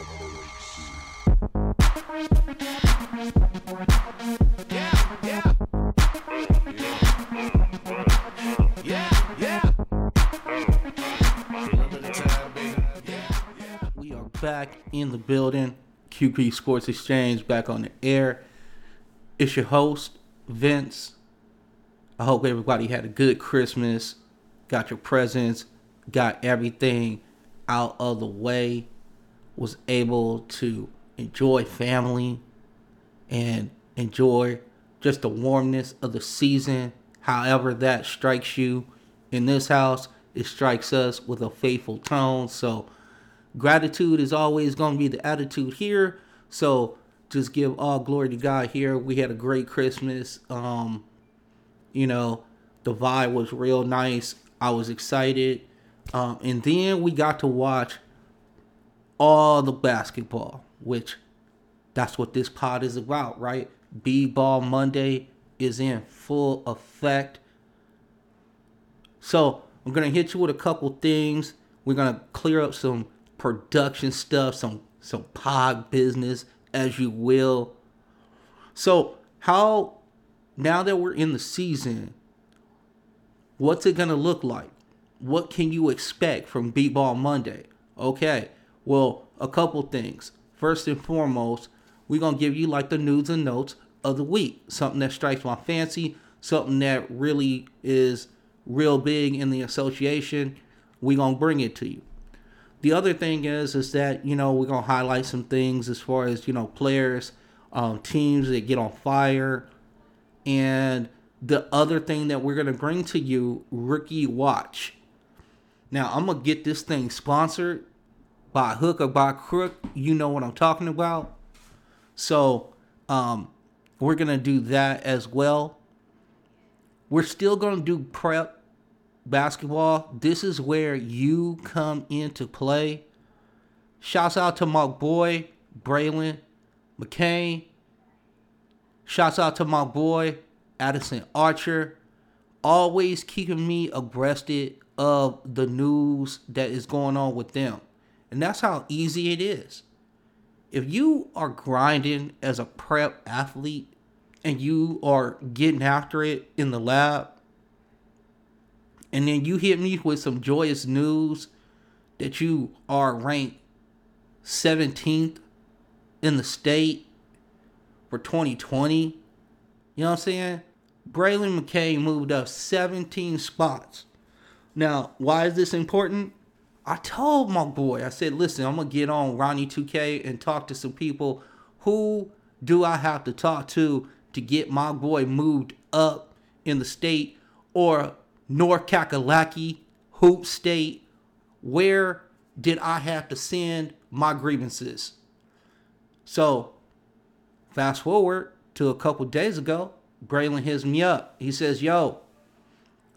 We are back in the building. QP Sports Exchange back on the air. It's your host, Vince. I hope everybody had a good Christmas, got your presents, got everything out of the way, was able to enjoy family and enjoy just the warmness of the season. However, that strikes you in this house, it strikes us with a faithful tone. So, gratitude is always going to be the attitude here. So, just give all glory to God here. We had a great Christmas. Um, you know, the vibe was real nice. I was excited. Um, and then we got to watch all the basketball, which that's what this pod is about, right? B Ball Monday is in full effect. So I'm gonna hit you with a couple things. We're gonna clear up some production stuff, some some pod business, as you will. So how now that we're in the season, what's it gonna look like? What can you expect from B Ball Monday? Okay, well, a couple things. First and foremost, we're gonna give you like the news and notes of the week. Something that strikes my fancy, something that really is real big in the association. We're gonna bring it to you. The other thing is is that, you know, we're gonna highlight some things as far as, you know, players, um, teams that get on fire. And the other thing that we're gonna bring to you, Rookie Watch. Now I'm gonna get this thing sponsored by hook or by crook. You know what I'm talking about. So um, we're gonna do that as well. We're still gonna do prep basketball. This is where you come into play. Shouts out to my boy Braylen McCain. Shouts out to my boy Addison Archer. Always keeping me abreast of the news that is going on with them. And that's how easy it is. If you are grinding as a prep athlete and you are getting after it in the lab, and then you hit me with some joyous news that you are ranked 17th in the state for 2020. You know what I'm saying? Braylen McCain moved up 17 spots. Now, why is this important? I told my boy, I said, listen, I'm gonna get on Ronnie 2K and talk to some people. Who do I have to talk to to get my boy moved up in the state or North Kakalaki, Hoop State? Where did I have to send my grievances? So, fast forward to a couple days ago, Braylen hits me up. He says, Yo,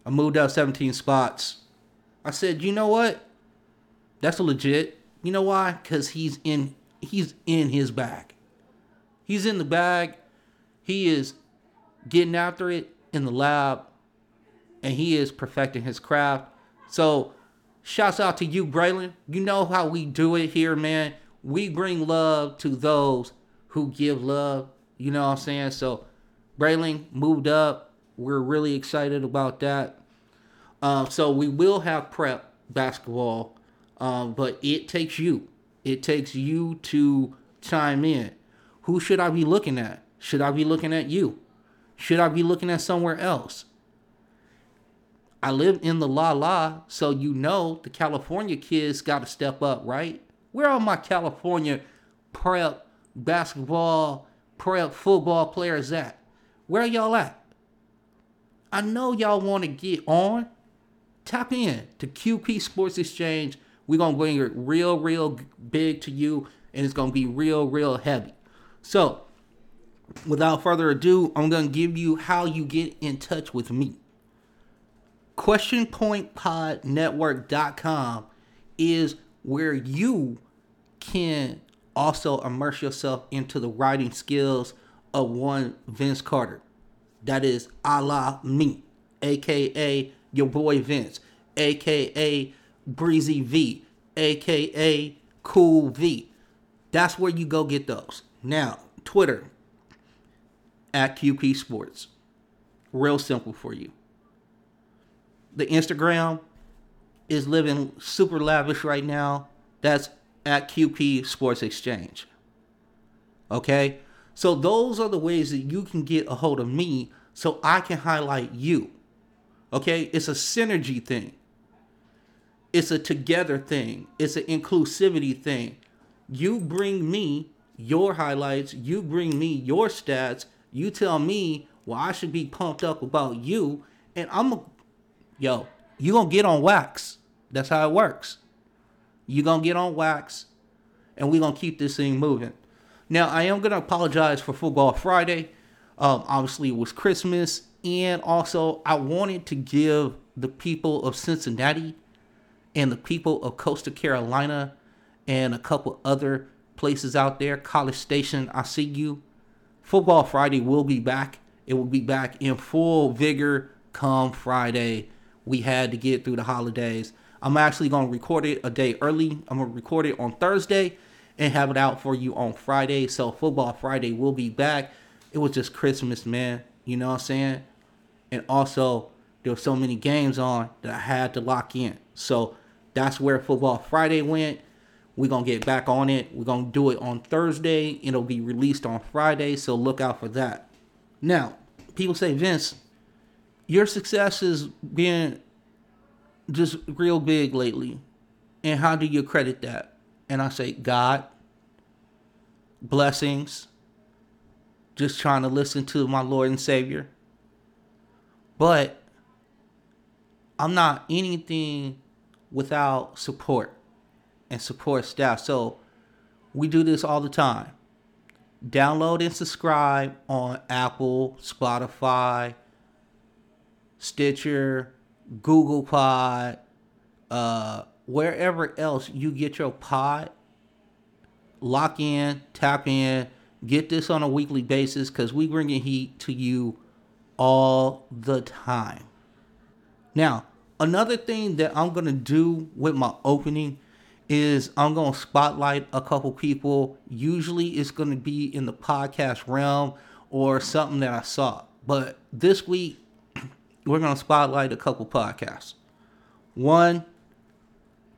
I moved up 17 spots. I said, You know what? That's a legit. You know why? Cause he's in he's in his bag. He's in the bag. He is getting after it in the lab and he is perfecting his craft. So shouts out to you, Braylen. You know how we do it here, man. We bring love to those who give love. You know what I'm saying? So Braylen moved up. We're really excited about that. Um, so we will have prep basketball um, but it takes you. It takes you to chime in. Who should I be looking at? Should I be looking at you? Should I be looking at somewhere else? I live in the la la, so you know the California kids got to step up, right? Where are my California prep basketball, prep football players at? Where y'all at? I know y'all want to get on. Tap in to QP Sports Exchange we're to bring it real, real big to you, and it's to be real, real heavy. So, without further ado, I'm to give you how you get in touch with me. QuestionPointPodNetwork.com is where you can also immerse yourself into the writing skills of one Vince Carter. That is a la me, aka your boy Vince, aka Breezy V, aka Cool V. That's where you go get those. Now, Twitter at QP Sports. Real simple for you. The Instagram is living super lavish right now. That's at QP Sports Exchange. Okay? So those are the ways that you can get a hold of me so I can highlight you. Okay? It's a synergy thing. It's a together thing. It's an inclusivity thing. You bring me your highlights, you bring me your stats, you tell me well I should be pumped up about you and I'm a yo, you to get on wax. That's how it works. you to get on wax and we're going to keep this thing moving. Now, I am to apologize for Football Friday. Um, obviously, it was Christmas. And also, I wanted to give the people of Cincinnati and the people of Coastal Carolina and a couple other places out there, College Station, I see you. Football Friday will be back. It will be back in full vigor come Friday. We had to get through the holidays. I'm actually going to record it a day early. I'm going to record it on Thursday and have it out for you on Friday. So Football Friday will be back. It was just Christmas, man. You know what I'm saying? And also, there were so many games on that I had to lock in. So that's where Football Friday went. We're going to get back on it. We're going to do it on Thursday. It'll be released on Friday. So look out for that. Now, people say, Vince, your success has been just real big lately. And how do you credit that? And I say, God, blessings, just trying to listen to my Lord and Savior. But I'm not anything without support and support staff. So we do this all the time. Download and subscribe on Apple, Spotify, Stitcher, Google Pod, uh, wherever else you get your pod. Lock in, tap in, get this on a weekly basis because we bring in heat to you all the time. Now, another thing that I'm gonna do with my opening is I'm gonna spotlight a couple people. Usually, it's gonna be in the podcast realm or something that I saw. But this week, we're going to spotlight a couple podcasts. One,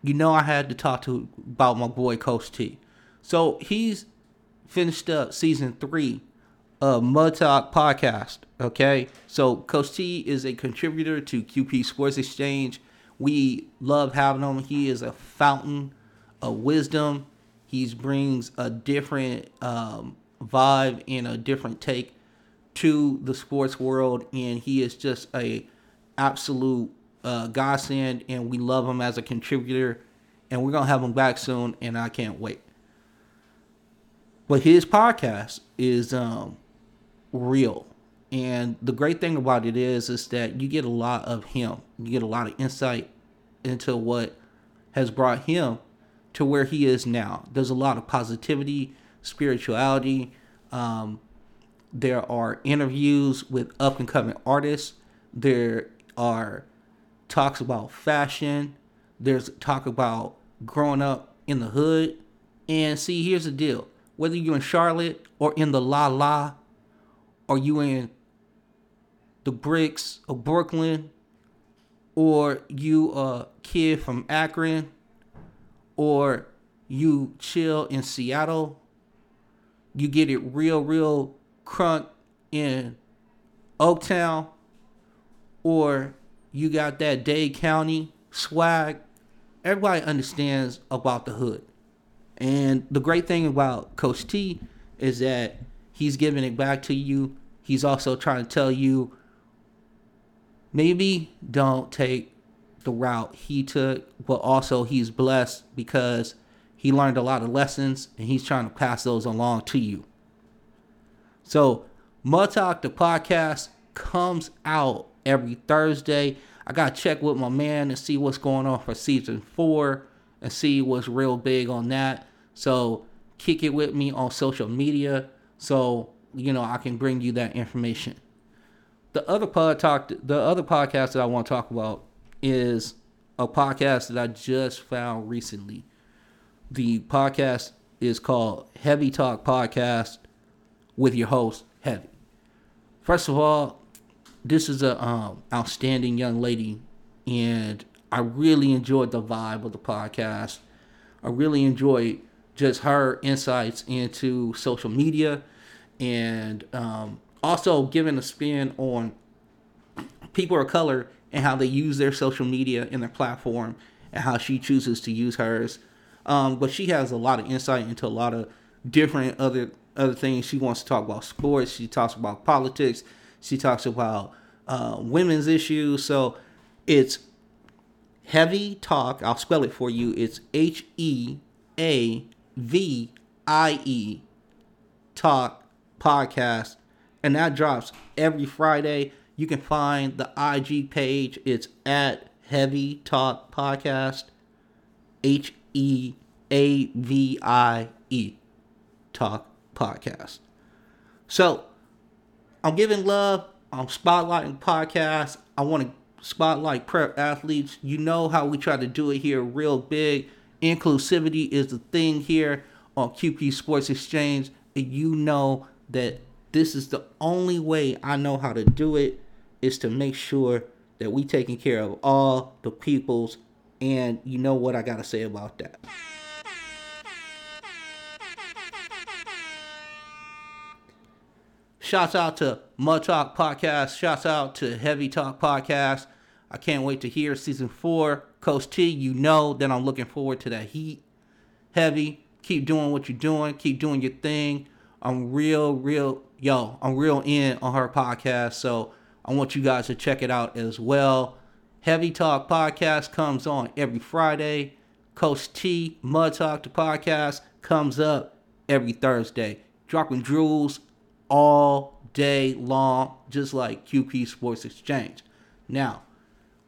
you know, I had to talk to about my boy Coach T. So he's finished up season three Mud Talk podcast. Okay, so Coach T is a contributor to QP Sports Exchange. We love having him. He is a fountain of wisdom. He brings a different um, vibe and a different take to the sports world, and he is just a absolute uh, godsend, and we love him as a contributor, and we're gonna have him back soon, and I can't wait. But his podcast is um, real, and the great thing about it is, is that you get a lot of him. You get a lot of insight into what has brought him to where he is now. There's a lot of positivity, spirituality. Um, there are interviews with up and coming artists. There are talks about fashion. There's talk about growing up in the hood. And see, here's the deal. Whether you're in Charlotte or in the La La, or you in the bricks of Brooklyn, or you a kid from Akron, or you chill in Seattle, you get it real, real crunk in Oaktown, or you got that Dade County swag, everybody understands about the hood. And the great thing about Coach T is that he's giving it back to you. He's also trying to tell you maybe don't take the route he took, but also he's blessed because he learned a lot of lessons and he's trying to pass those along to you. So, Mud Talk, the podcast, comes out every Thursday. I got to check with my man and see what's going on for season four and see what's real big on that. So, kick it with me on social media so, you know, I can bring you that information. The other pod talk, the other podcast that I want to talk about is a podcast that I just found recently. The podcast is called Heavy Talk Podcast with your host, Heavy. First of all, this is a um, outstanding young lady, and I really enjoyed the vibe of the podcast. I really enjoyed just her insights into social media and um, also giving a spin on people of color and how they use their social media in their platform and how she chooses to use hers. Um, but she has a lot of insight into a lot of different other other things. She wants to talk about sports. She talks about politics. She talks about uh, women's issues. So it's heavy talk. I'll spell it for you. It's H E A V I E talk podcast, and that drops every Friday. You can find the IG page. It's at Heavy Talk Podcast. H E A V I E Talk Podcast. So I'm giving love. I'm spotlighting podcasts. I want to spotlight prep athletes. You know how we try to do it here real big. Inclusivity is the thing here on QP Sports Exchange. And you know that this is the only way I know how to do it is to make sure that we taking care of all the peoples and you know what I got to say about that. Shouts out to Mud Talk Podcast. Shouts out to Heavy Talk Podcast. I can't wait to hear season four. Coach T, you know that I'm looking forward to that heat. Heavy, keep doing what you're doing. Keep doing your thing. I'm real, real, yo, I'm real in on her podcast. So I want you guys to check it out as well. Heavy Talk Podcast comes on every Friday. Coach T, Mud Talk, the podcast, comes up every Thursday. Dropping jewels all day long, just like QP Sports Exchange. Now,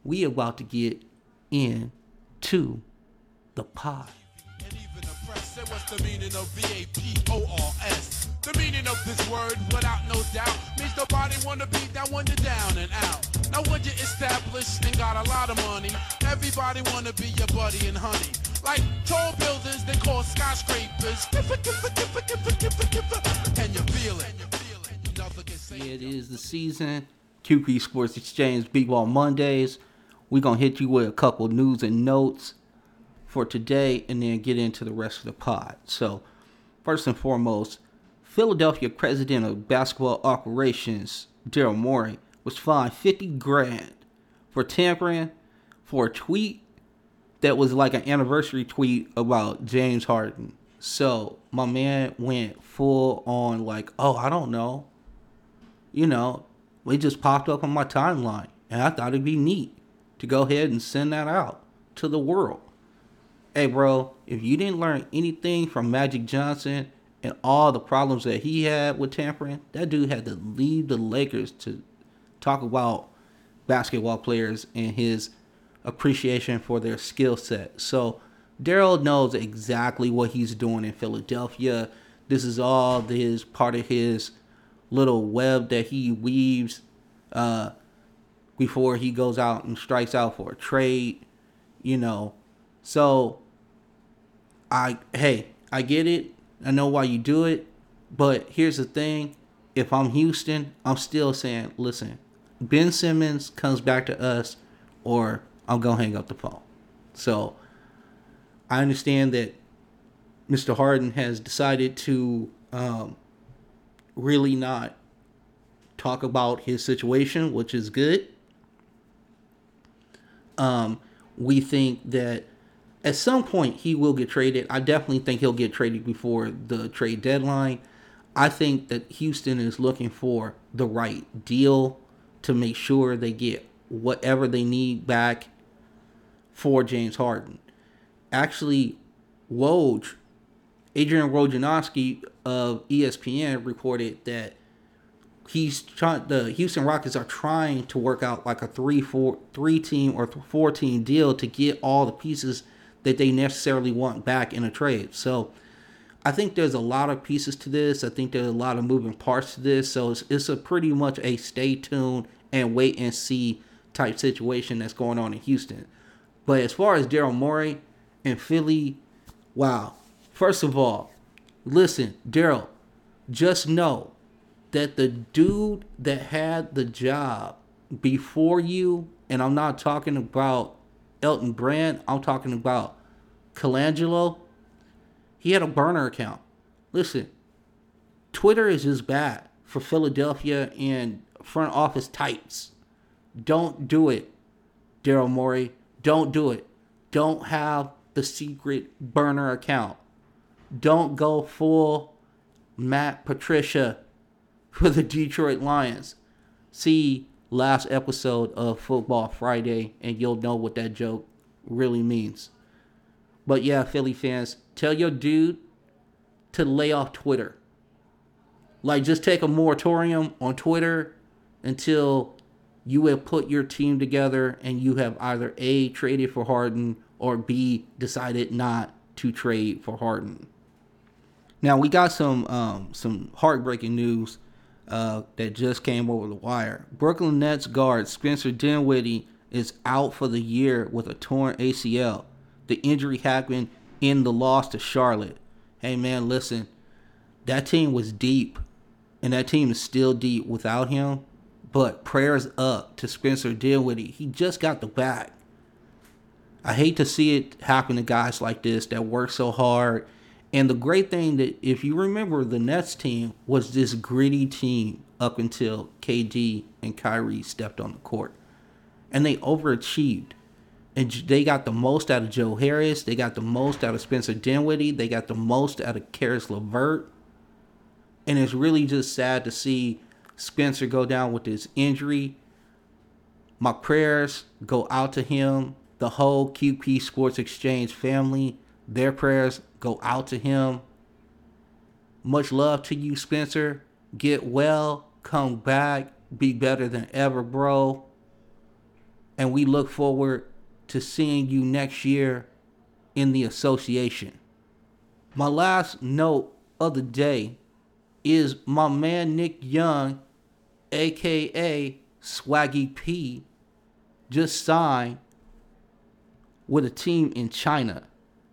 we about to get into the pod. what's the meaning of V-A-P-O-R-S? The meaning of this word, without no doubt, means nobody wanna be that you're down and out. Now when you're established and got a lot of money, everybody wanna be your buddy and honey. Like tall buildings, they call skyscrapers. And you feel it. Yeah, it is the season. QP Sports Exchange B Ball Mondays. We're going to hit you with a couple news and notes for today and then get into the rest of the pod. So, first and foremost, Philadelphia president of basketball operations, Daryl Morey, was fined 50 grand for tampering for a tweet that was like an anniversary tweet about James Harden. So my man went full on like, oh, I don't know. You know, it just popped up on my timeline. And I thought it'd be neat to go ahead and send that out to the world. Hey, bro, if you didn't learn anything from Magic Johnson and all the problems that he had with tampering, that dude had to leave the Lakers to talk about basketball players and his appreciation for their skill set. So Daryl knows exactly what he's doing in Philadelphia. This is all his part of his little web that he weaves uh, before he goes out and strikes out for a trade. You know, so I hey I get it. I know why you do it, but here's the thing: if I'm Houston, I'm still saying, listen, Ben Simmons comes back to us, or I'm gonna hang up the phone. So I understand that Mr. Harden has decided to um, really not talk about his situation, which is good. Um, we think that at some point he will get traded. I definitely think he'll get traded before the trade deadline. I think that Houston is looking for the right deal to make sure they get whatever they need back for James Harden. Actually, Woj, Adrian Wojnarowski of ESPN reported that he's trying. The Houston Rockets are trying to work out like a three, four, three team or four team deal to get all the pieces that they necessarily want back in a trade. So I think there's a lot of pieces to this. I think there's a lot of moving parts to this. So it's, it's a pretty much a stay tuned and wait and see type situation that's going on in Houston. But as far as Daryl Morey and Philly, wow. First of all, Listen, Daryl, just know that the dude that had the job before you, and I'm not talking about Elton Brand, I'm talking about Colangelo, he had a burner account. Listen, Twitter is just bad for Philadelphia and front office types. Don't do it, Daryl Morey. Don't do it. Don't have the secret burner account. Don't go full Matt Patricia for the Detroit Lions. See last episode of Football Friday and you'll know what that joke really means. But yeah, Philly fans, tell your dude to lay off Twitter. Like, just take a moratorium on Twitter until you have put your team together and you have either A, traded for Harden, or B, decided not to trade for Harden. Now we got some um, some heartbreaking news uh, that just came over the wire. Brooklyn Nets guard Spencer Dinwiddie is out for the year with a torn ACL. The injury happened in the loss to Charlotte. Hey man, listen, that team was deep, and that team is still deep without him. But prayers up to Spencer Dinwiddie. He just got the back. I hate to see it happen to guys like this that work so hard. And the great thing that if you remember the Nets team was this gritty team up until KD and Kyrie stepped on the court. And they overachieved. And they got the most out of Joe Harris. They got the most out of Spencer Dinwiddie. They got the most out of Caris LeVert. And it's really just sad to see Spencer go down with this injury. My prayers go out to him, the whole QP Sports Exchange family. Their prayers go out to him. Much love to you, Spencer. Get well, come back, be better than ever, bro. And we look forward to seeing you next year in the association. My last note of the day is my man Nick Young aka Swaggy P, just signed with a team in China.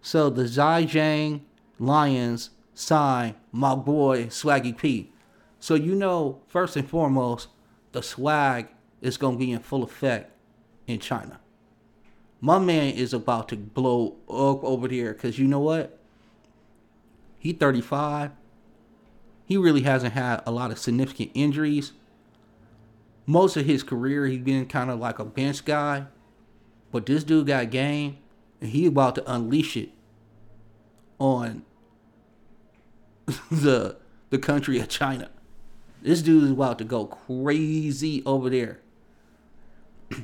So the Zhejiang Lions signed my boy Swaggy P. So you know, first and foremost, the swag is gonna be in full effect in China. My man is about to blow up over there because you know what? He 35. He really hasn't had a lot of significant injuries most of his career he's been kind of like a bench guy, but this dude got game, and he about to unleash it on the the country of China. This dude is about to go crazy over there.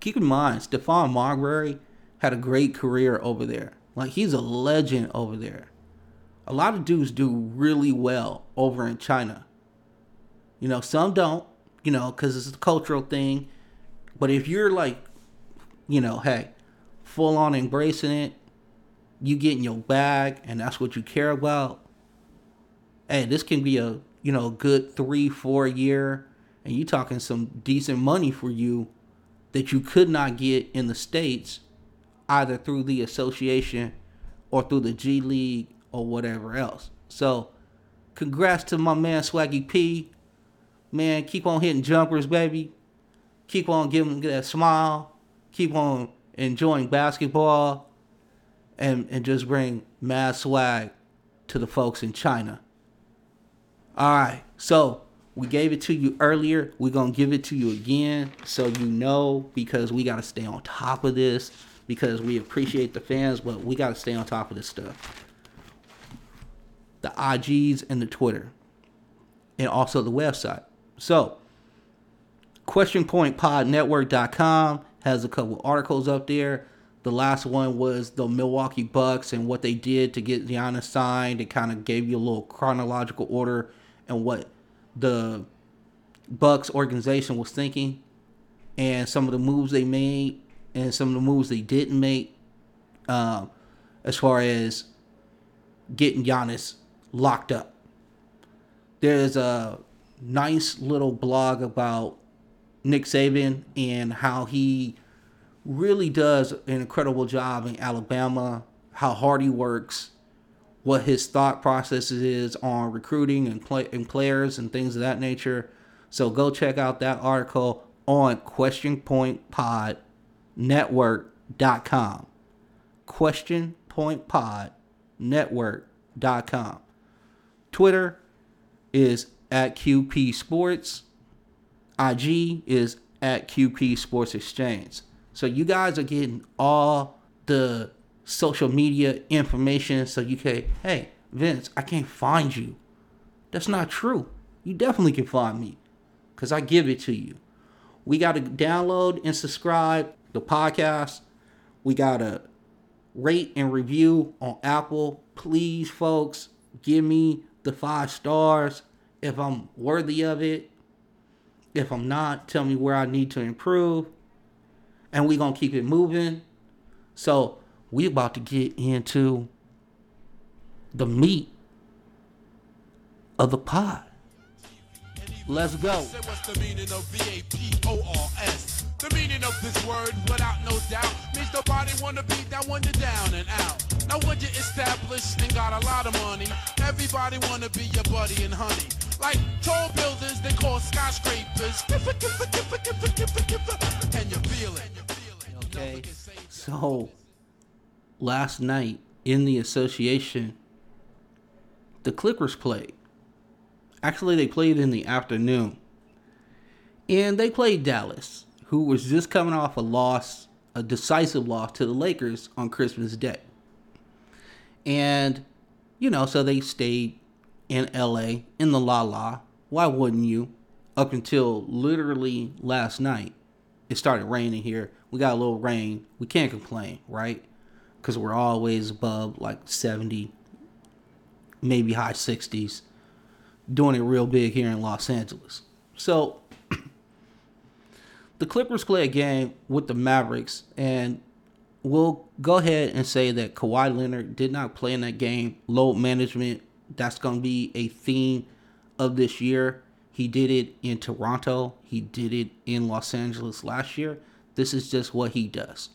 Keep in mind, Stephon Marbury had a great career over there. Like he's a legend over there. A lot of dudes do really well over in China. You know, some don't you know, because it's a cultural thing. But if you're like, you know, hey, full on embracing it, you get in your bag, and that's what you care about. Hey, this can be a you know good three, four year, and you talking some decent money for you that you could not get in the states, either through the association or through the G League or whatever else. So, congrats to my man Swaggy P man, keep on hitting jumpers, baby. Keep on giving that smile. Keep on enjoying basketball. And, and just bring mad swag to the folks in China. All right, so we gave it to you earlier. We're going to give it to you again so you know because we got to stay on top of this because we appreciate the fans, but we got to stay on top of this stuff. The IGs and the Twitter, and also the website. So, questionpointpodnetwork.com has a couple articles up there. The last one was the Milwaukee Bucks and what they did to get Giannis signed. It kind of gave you a little chronological order and what the Bucks organization was thinking and some of the moves they made and some of the moves they didn't make um, as far as getting Giannis locked up. There's a nice little blog about Nick Saban and how he really does an incredible job in Alabama, how hard he works, what his thought process is on recruiting and play and players and things of that nature. So go check out that article on questionpointpodnetwork.com. Questionpointpodnetwork.com. Twitter is at QP Sports. IG is at QP Sports Exchange. So you guys are getting all the social media information so you can, hey, Vince, I can't find you. That's not true. You definitely can find me because I give it to you. We got to download and subscribe the podcast. We got to rate and review on Apple. Please, folks, give me the five stars if I'm worthy of it. If I'm not, tell me where I need to improve. And going to keep it moving. So, we about to get into the meat of the pod. Let's go. The meaning of this word, without no doubt, means nobody wanna be down when you're down and out. Now when you're established and got a lot of money, everybody wanna be your buddy and honey. Like tall they call skyscrapers. And you feel it. Okay, so last night in the association, the Clippers played. Actually, they played in the afternoon. And they played Dallas, who was just coming off a loss, a decisive loss to the Lakers on Christmas Day. And, you know, so they stayed in LA in the La La. Why wouldn't you? Up until literally last night, it started raining here. We got a little rain. We can't complain, right? because we're always above like 70, maybe high 60s, doing it real big here in Los Angeles. So the Clippers play a game with the Mavericks, and we'll go ahead and say that Kawhi Leonard did not play in that game. Load management, that's going to be a theme of this year. He did it in Toronto, he did it in Los Angeles last year. This is just what he does.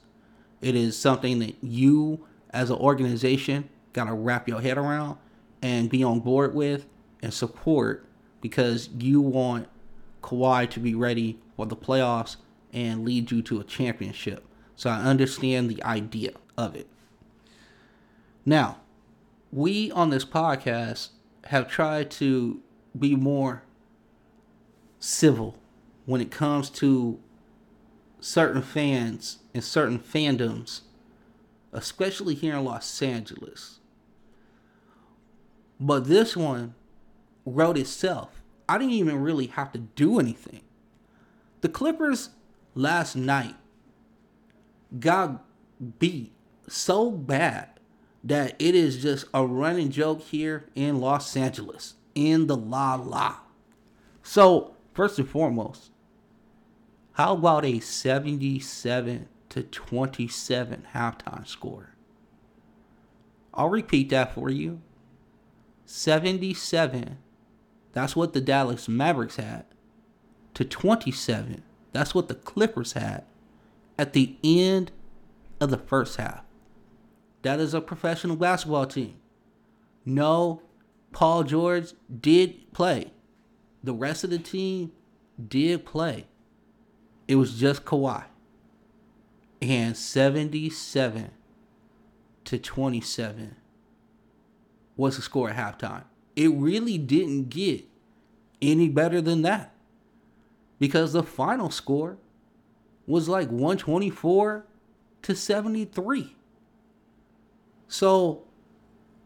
It is something that you, as an organization, got to wrap your head around and be on board with and support because you want Kawhi to be ready for the playoffs and lead you to a championship. So I understand the idea of it. Now, we on this podcast have tried to be more civil when it comes to certain fans and certain fandoms, especially here in Los Angeles. But this one wrote itself. I didn't even really have to do anything. The Clippers last night got beat so bad that it is just a running joke here in Los Angeles in the La La. So, first and foremost, how about a 77 to 27 halftime score? I'll repeat that for you. 77. That's what the Dallas Mavericks had. To 27. That's what the Clippers had at the end of the first half. That is a professional basketball team. No, Paul George did play. The rest of the team did play. It was just Kawhi. And 77 to 27 was the score at halftime. It really didn't get any better than that. Because the final score was like 124 to 73. So,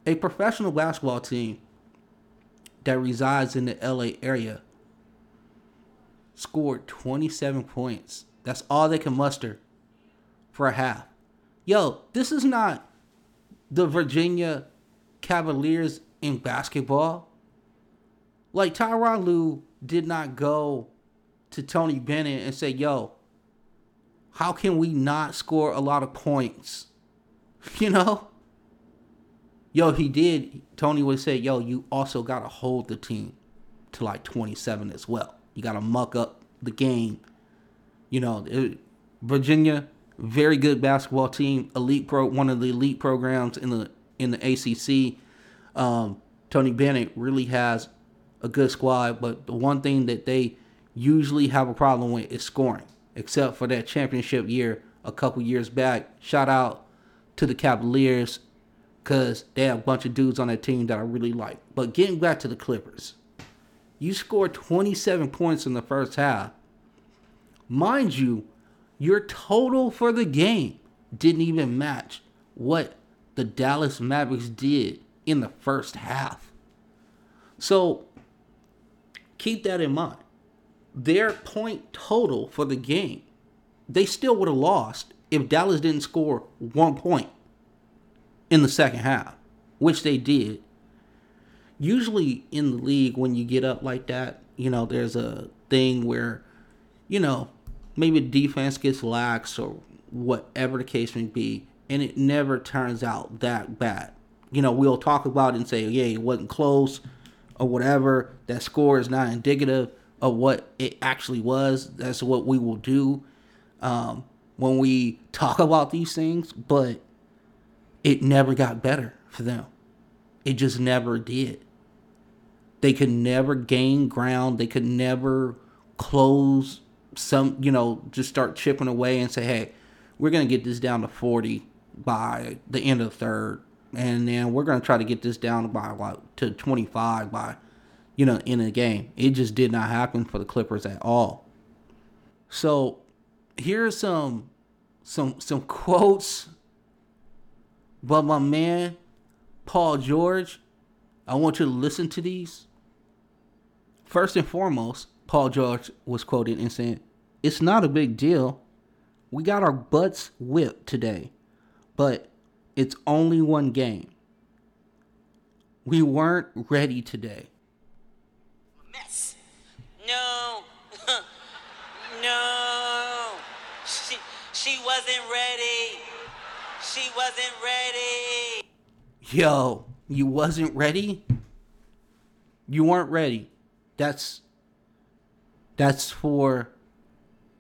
a professional basketball team that resides in the LA area scored 27 points. That's all they can muster for a half. Yo, this is not the Virginia Cavaliers in basketball. Like Tyronn Lue did not go to Tony Bennett and say, yo, how can we not score a lot of points? You know? Yo, he did. Tony would say, yo, you also got to hold the team to like 27 as well. You got to muck up the game. You know, it, Virginia, very good basketball team, elite pro, one of the elite programs in the in the ACC. Um, Tony Bennett really has a good squad, but the one thing that they usually have a problem with is scoring, except for that championship year a couple years back. Shout out to the Cavaliers because they have a bunch of dudes on that team that I really like. But getting back to the Clippers, you scored 27 points in the first half. Mind you, your total for the game didn't even match what the Dallas Mavericks did in the first half. So keep that in mind. Their point total for the game, they still would have lost if Dallas didn't score one point in the second half, which they did. Usually in the league, when you get up like that, you know, there's a thing where, you know, maybe defense gets lax or whatever the case may be, and it never turns out that bad. You know, we'll talk about it and say, yeah, it wasn't close or whatever. That score is not indicative of what it actually was. That's what we will do um, when we talk about these things, but it never got better for them. It just never did. They could never gain ground. They could never close some, you know, just start chipping away and say, hey, we're going to get this down to 40 by the end of the third. And then we're going to try to get this down by like to 25 by, you know, in the game. It just did not happen for the Clippers at all. So here's some some some quotes but my man Paul George, I want you to listen to these. First and foremost, Paul George was quoted and saying, It's not a big deal. We got our butts whipped today, but it's only one game. We weren't ready today. Mess. No. no. She she wasn't ready. She wasn't ready. Yo, you wasn't ready? You weren't ready. That's that's for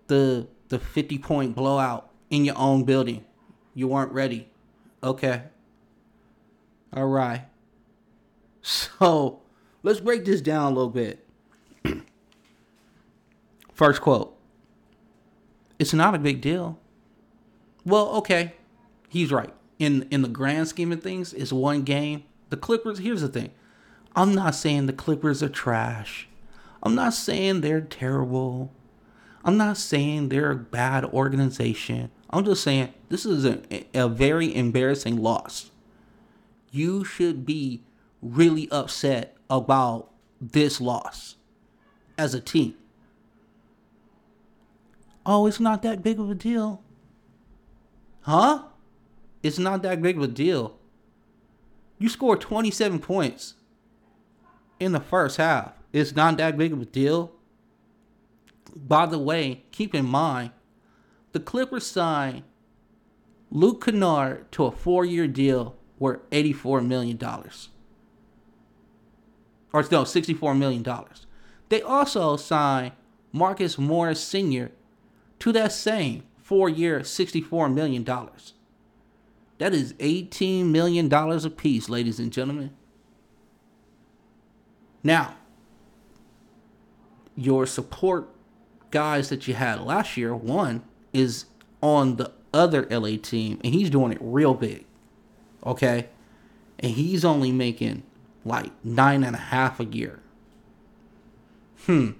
the the 50 point blowout in your own building. You weren't ready. Okay. All right. So, let's break this down a little bit. First quote. It's not a big deal. Well, okay he's right. In in the grand scheme of things, it's one game. The Clippers, here's the thing. I'm not saying the Clippers are trash. I'm not saying they're terrible. I'm not saying they're a bad organization. I'm just saying this is a, a very embarrassing loss. You should be really upset about this loss as a team. Oh, it's not that big of a deal. Huh? It's not that big of a deal. You scored 27 points in the first half. It's not that big of a deal. By the way, keep in mind, the Clippers signed Luke Kennard to a four year deal worth $84 million. Or no, $64 million. They also signed Marcus Morris Sr. to that same four year, $64 million. That is $18 million a piece, ladies and gentlemen. Now, your support guys that you had last year, one is on the other LA team, and he's doing it real big. Okay? And he's only making like nine and a half a year. Hmm.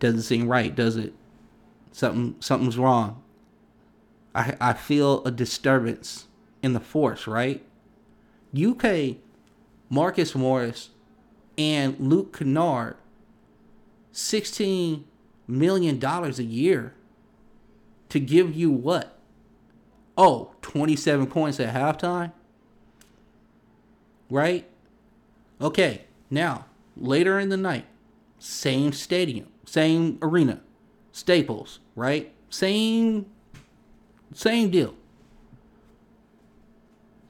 Doesn't seem right, does it? Something something's wrong. I, I feel a disturbance in the force, right? UK Marcus Morris and Luke Kennard $16 million a year to give you what? Oh, 27 points at halftime? Right? Okay, now, later in the night, same stadium, same arena, Staples, right? Same same deal.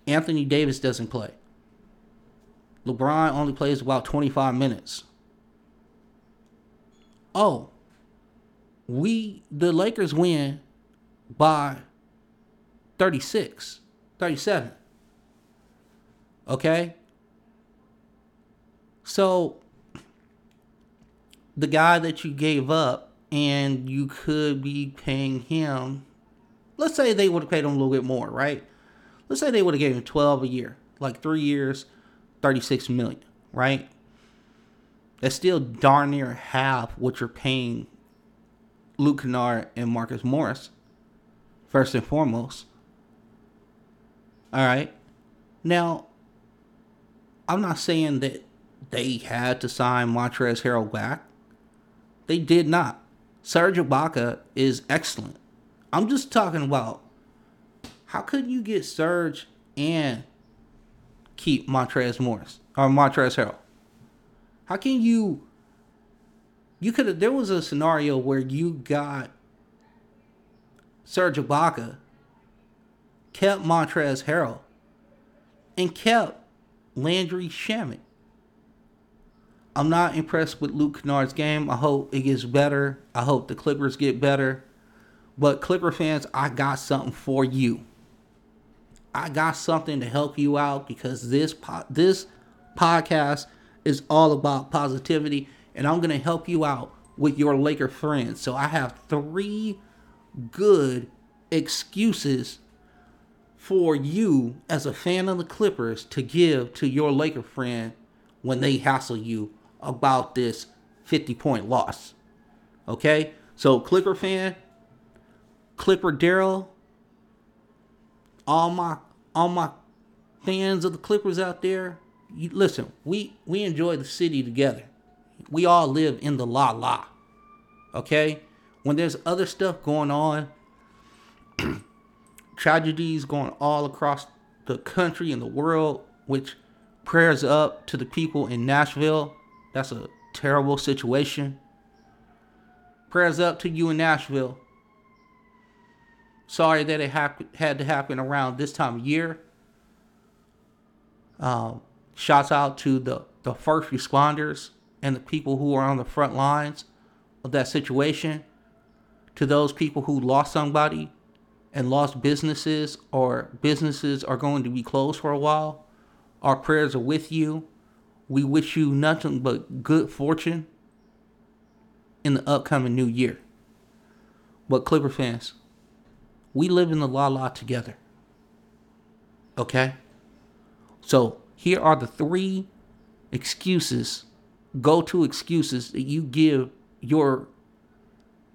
Anthony Davis doesn't play. LeBron only plays about 25 minutes. Oh, we the Lakers win by 36. 37. Okay? So the guy that you gave up and you could be paying him let's say they would have paid him a little bit more, right? Let's say they would have gave him 12 a year, like 3 years, 36 million, right? That's still darn near half what you're paying Luke Kennard and Marcus Morris, first and foremost. All right. Now, I'm not saying that they had to sign Montrezl Harrell back. They did not. Serge Ibaka is excellent. I'm just talking about how could you get Serge and keep Montrezl Morris or Montrezl Harrell? How can you? You could have. There was a scenario where you got Serge Ibaka, kept Montrezl Harrell, and kept Landry Shamet. I'm not impressed with Luke Kennard's game. I hope it gets better. I hope the Clippers get better. But Clipper fans, I got something for you. I got something to help you out because this po- this podcast is all about positivity, and I'm gonna help you out with your Laker friends. So I have three good excuses for you as a fan of the Clippers to give to your Laker friend when they hassle you about this 50 point loss. Okay? So, Clipper fan, Clipper Darrell, all my all my fans of the Clippers out there, you, listen, we we enjoy the city together. We all live in the la la. Okay? When there's other stuff going on, tragedies going all across the country and the world, which prayers up to the people in Nashville. That's a terrible situation. Prayers up to you in Nashville. Sorry that it had to happen around this time of year. Um, shouts out to the, the first responders and the people who are on the front lines of that situation. To those people who lost somebody and lost businesses or businesses are going to be closed for a while, our prayers are with you. We wish you nothing but good fortune in the upcoming new year. But Clipper fans, we live in the la la together. Okay? So here are the three excuses, go to excuses that you give your,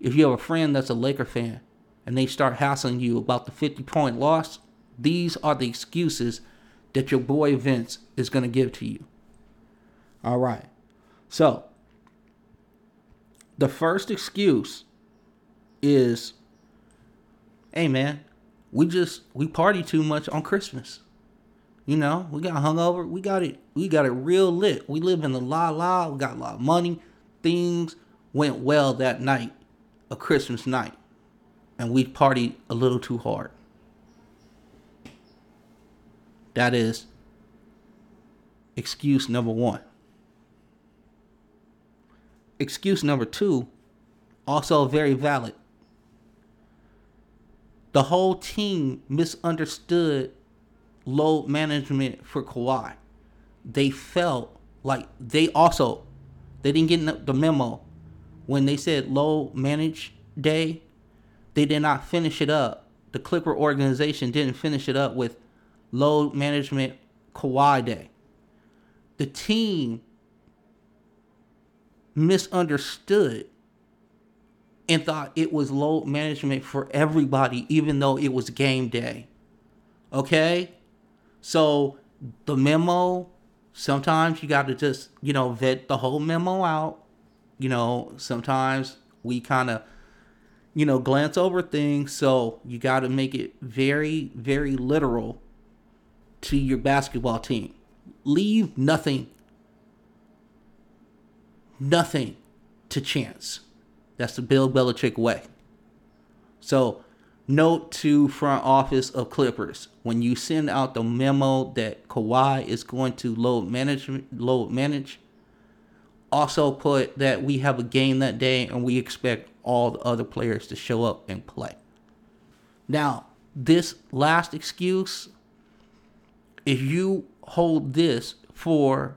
if you have a friend that's a Laker fan and they start hassling you about the 50 point loss, these are the excuses that your boy Vince is going to give to you. All right. So, the first excuse is hey man, we just we party too much on Christmas. You know, we got hungover. We got it. We got it real lit. We live in the la la. We got a lot of money. Things went well that night, a Christmas night, and we partied a little too hard. That is excuse number one. Excuse number two, also very valid the whole team misunderstood load management for Kawhi. They felt like they also they didn't get the memo when they said load manage day. They did not finish it up. The Clipper organization didn't finish it up with load management Kawhi day. The team misunderstood and thought it was load management for everybody, even though it was game day. Okay? So the memo, sometimes you got to just, you know, vet the whole memo out. You know, sometimes we kind of, you know, glance over things. So you got to make it very, very literal to your basketball team. Leave nothing, nothing to chance. That's the Bill Belichick way. So, note to front office of Clippers when you send out the memo that Kawhi is going to load management load manage. Also put that we have a game that day and we expect all the other players to show up and play. Now, this last excuse, if you hold this for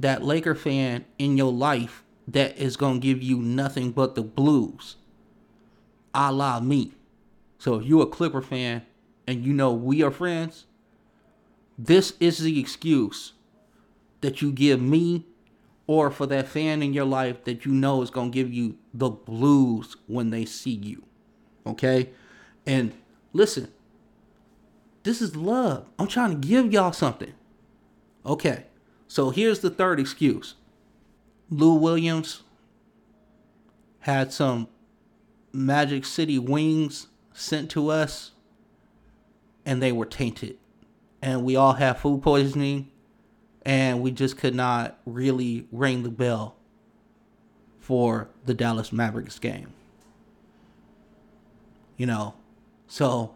that Laker fan in your life that is going to give you nothing but the blues, a la me. So if you're a Clipper fan and you know we are friends, this is the excuse that you give me or for that fan in your life that you know is going to give you the blues when they see you. Okay? And listen, this is love. I'm trying to give y'all something. Okay. So here's the third excuse. Lou Williams had some Magic City wings sent to us and they were tainted. And we all had food poisoning and we just could not really ring the bell for the Dallas Mavericks game. You know, so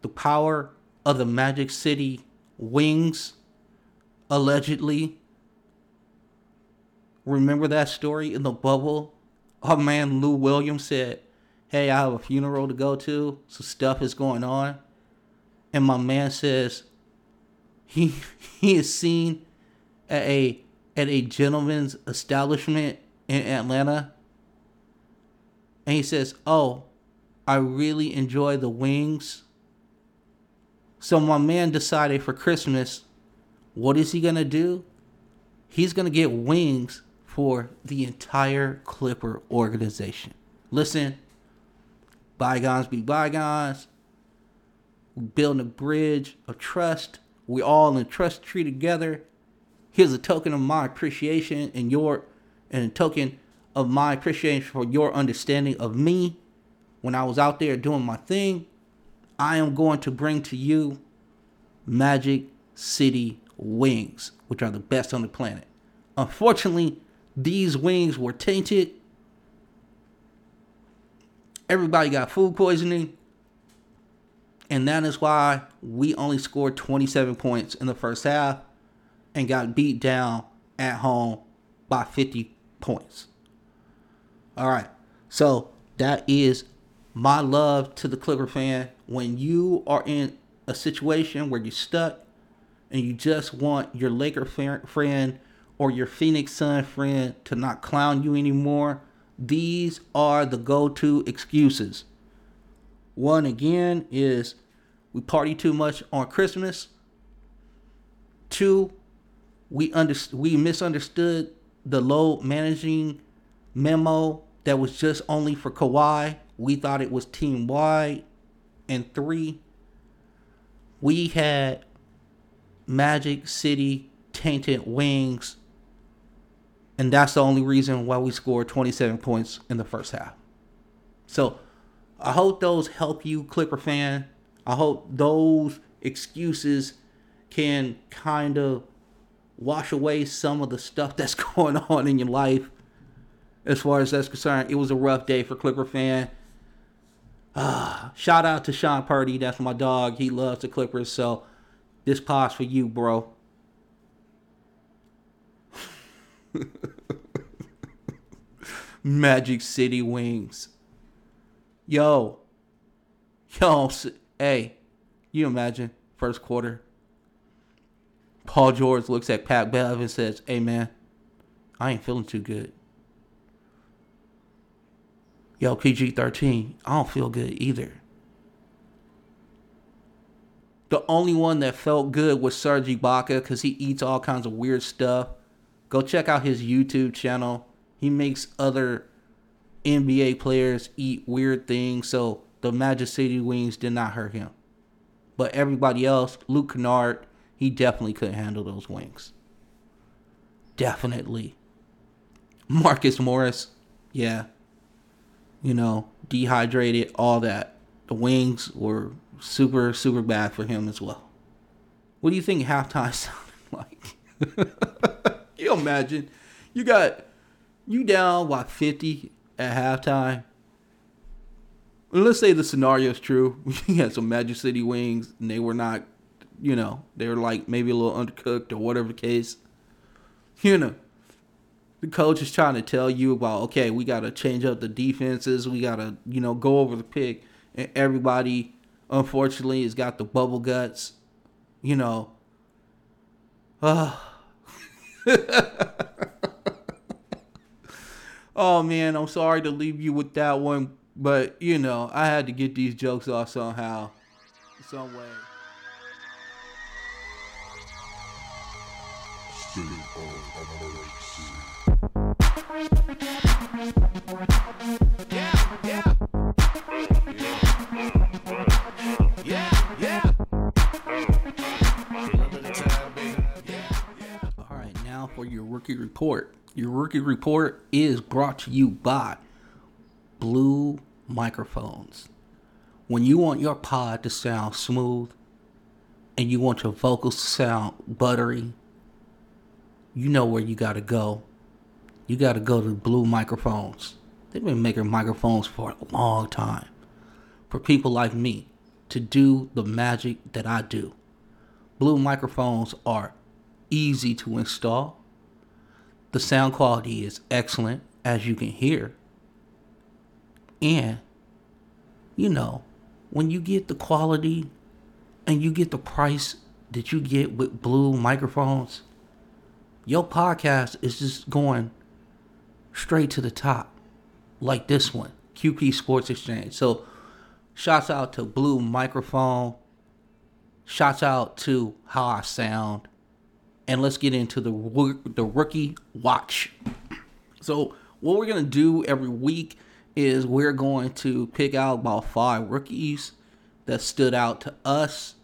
the power of the Magic City wings, allegedly. Remember that story in the bubble? Our man Lou Williams said, Hey, I have a funeral to go to, so stuff is going on. And my man says he he is seen at a at a gentleman's establishment in Atlanta. And he says, Oh, I really enjoy the wings so my man decided for Christmas, what is he gonna do? He's gonna get wings for the entire Clipper organization. Listen, bygones be bygones. We're building a bridge of trust. We all in trust tree together. Here's a token of my appreciation and your and a token of my appreciation for your understanding of me when I was out there doing my thing. I am going to bring to you Magic City wings, which are the best on the planet. Unfortunately, these wings were tainted. Everybody got food poisoning. And that is why we only scored 27 points in the first half and got beat down at home by 50 points. All right. So that is my love to the Clipper fan. When you are in a situation where you're stuck and you just want your Laker friend or your Phoenix Sun friend to not clown you anymore, these are the go to excuses. One again is we party too much on Christmas. Two, we under, we misunderstood the load managing memo that was just only for Kawhi. We thought it was team wide. And three, we had Magic City tainted wings, and that's the only reason why we scored 27 points in the first half. So I hope those help you, Clipper fan. I hope those excuses can kind of wash away some of the stuff that's going on in your life. As far as that's concerned, it was a rough day for Clipper fan. Uh, shout out to Sean Purdy. That's my dog. He loves the Clippers. So this pod's for you, bro. Magic City Wings. Yo. Yo, hey. You imagine first quarter. Paul George looks at Pat Bev and says, Hey man, I ain't feeling too good yo, PG 13, I don't feel good either. The only one that felt good was Serge Ibaka because he eats all kinds of weird stuff. Go check out his YouTube channel. He makes other NBA players eat weird things, so the Magic City Wings did not hurt him. But everybody else, Luke Kennard, he definitely couldn't handle those wings. Definitely. Marcus Morris, yeah, you know, dehydrated, all that. The wings were super, super bad for him as well. What do you think halftime sounded like? you imagine you got you down by 50 at halftime. Let's say the scenario is true. You had some Magic City wings and they were not, you know, they were like maybe a little undercooked or whatever the case. You know, the coach is trying to tell you about okay we got to change up the defenses we got to you know go over the pick and everybody unfortunately has got the bubble guts you know. Ah. Oh man, I'm sorry to leave you with that one, but you know, I had to get these jokes off somehow, some way. For your rookie report. Your rookie report is brought to you by Blue Microphones. When you want your pod to sound smooth and you want your vocals to sound buttery, you know where you got to go. You got to go to Blue Microphones. They've been making microphones for a long time for people like me to do the magic that I do. Blue microphones are easy to install. The sound quality is excellent, as you can hear. And, you know, when you get the quality and you get the price that you get with Blue microphones, your podcast is just going straight to the top, like this one, QP Sports Exchange. So, shouts out to Blue Microphone. Shouts out to how I sound. And let's get into the the rookie watch. So, what we're to do every week is we're going to pick out about five rookies that stood out to us